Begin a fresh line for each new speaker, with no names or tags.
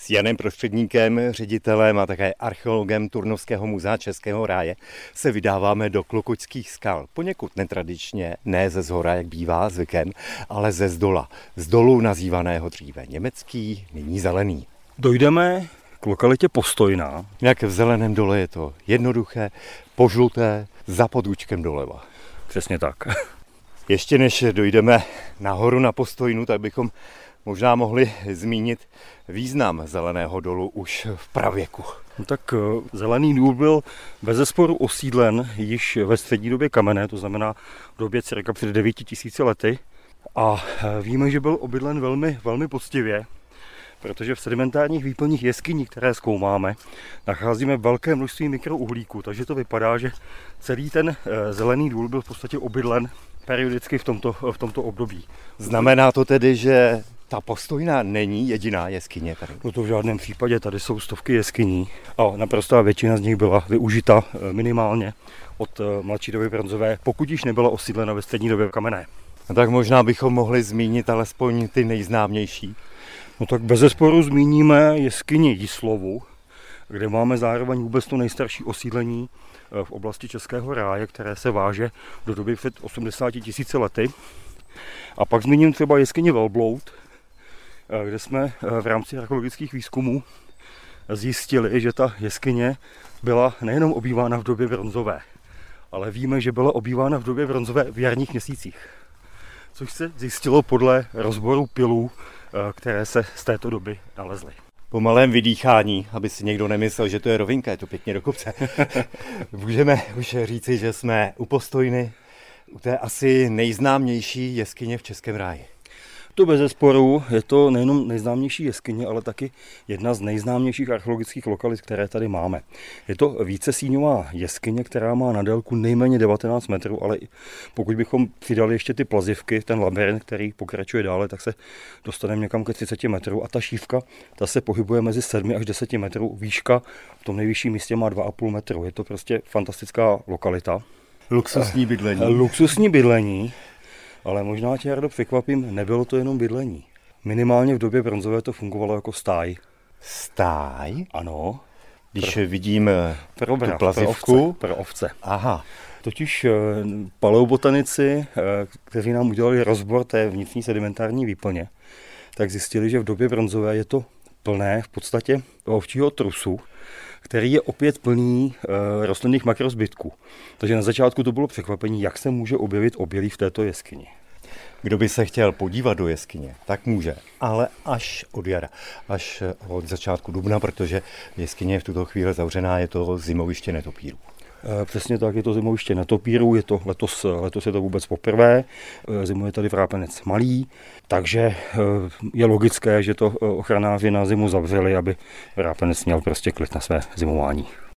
S Janem Prostředníkem, ředitelem a také archeologem Turnovského muzea Českého ráje se vydáváme do Klokočských skal. Poněkud netradičně, ne ze zhora, jak bývá zvykem, ale ze zdola. Z dolu nazývaného dříve německý, nyní zelený.
Dojdeme k lokalitě Postojná.
Jak v zeleném dole je to jednoduché, požluté, za podůčkem doleva.
Přesně tak.
Ještě než dojdeme nahoru na Postojnu, tak bychom možná mohli zmínit význam zeleného dolu už v pravěku.
No tak eh, zelený důl byl bez zesporu osídlen již ve střední době kamenné, to znamená v době cirka před 9000 lety. A eh, víme, že byl obydlen velmi, velmi poctivě, protože v sedimentárních výplních jeskyní, které zkoumáme, nacházíme velké množství mikrouhlíků, takže to vypadá, že celý ten eh, zelený důl byl v podstatě obydlen periodicky v tomto, v tomto období.
Znamená to tedy, že ta postojná není jediná jeskyně tady.
No to v žádném případě, tady jsou stovky jeskyní a naprostá většina z nich byla využita eh, minimálně od eh, mladší doby bronzové, pokud již nebyla osídlena ve střední době kamenné.
No tak možná bychom mohli zmínit alespoň ty nejznámější.
No tak bez zesporu zmíníme jeskyni Jislovu, kde máme zároveň vůbec to nejstarší osídlení eh, v oblasti Českého ráje, které se váže do doby před 80 tisíci lety. A pak zmíním třeba jeskyni Velbloud, kde jsme eh, v rámci archeologických výzkumů zjistili, že ta jeskyně byla nejenom obývána v době bronzové, ale víme, že byla obývána v době bronzové v jarních měsících. Což se zjistilo podle rozboru pilů, eh, které se z této doby nalezly.
Po malém vydýchání, aby si někdo nemyslel, že to je rovinka, je to pěkně do kopce. Můžeme už říci, že jsme u Postojny, u té asi nejznámější jeskyně v Českém ráji.
To bez zesporu je to nejenom nejznámější jeskyně, ale taky jedna z nejznámějších archeologických lokalit, které tady máme. Je to více síňová jeskyně, která má na délku nejméně 19 metrů, ale pokud bychom přidali ještě ty plazivky, ten labirint, který pokračuje dále, tak se dostaneme někam ke 30 metrů a ta šívka, ta se pohybuje mezi 7 až 10 metrů. Výška v tom nejvyšším místě má 2,5 metru. Je to prostě fantastická lokalita.
Luxusní bydlení.
Luxusní bydlení, ale možná tě, Jardo, překvapím, nebylo to jenom bydlení. Minimálně v době bronzové to fungovalo jako stáj.
Stáj?
Ano.
Když pro, vidím eh, pro, tu
plazivku. Pro ovce, pro ovce.
Aha.
Totiž eh, paleobotanici, eh, kteří nám udělali rozbor té vnitřní sedimentární výplně, tak zjistili, že v době bronzové je to plné v podstatě ovčího trusu, který je opět plný e, rostlinných makrozbytků. Takže na začátku to bylo překvapení, jak se může objevit obělí v této jeskyni.
Kdo by se chtěl podívat do jeskyně, tak může, ale až od jara, až od začátku dubna, protože jeskyně je v tuto chvíli zavřená, je to zimoviště netopírů.
Eh, přesně tak, je to zimoviště na Topíru, je to letos, letos je to vůbec poprvé, eh, zimuje tady vrápenec malý, takže eh, je logické, že to ochranáři na zimu zavřeli, aby vrápenec měl prostě klid na své zimování.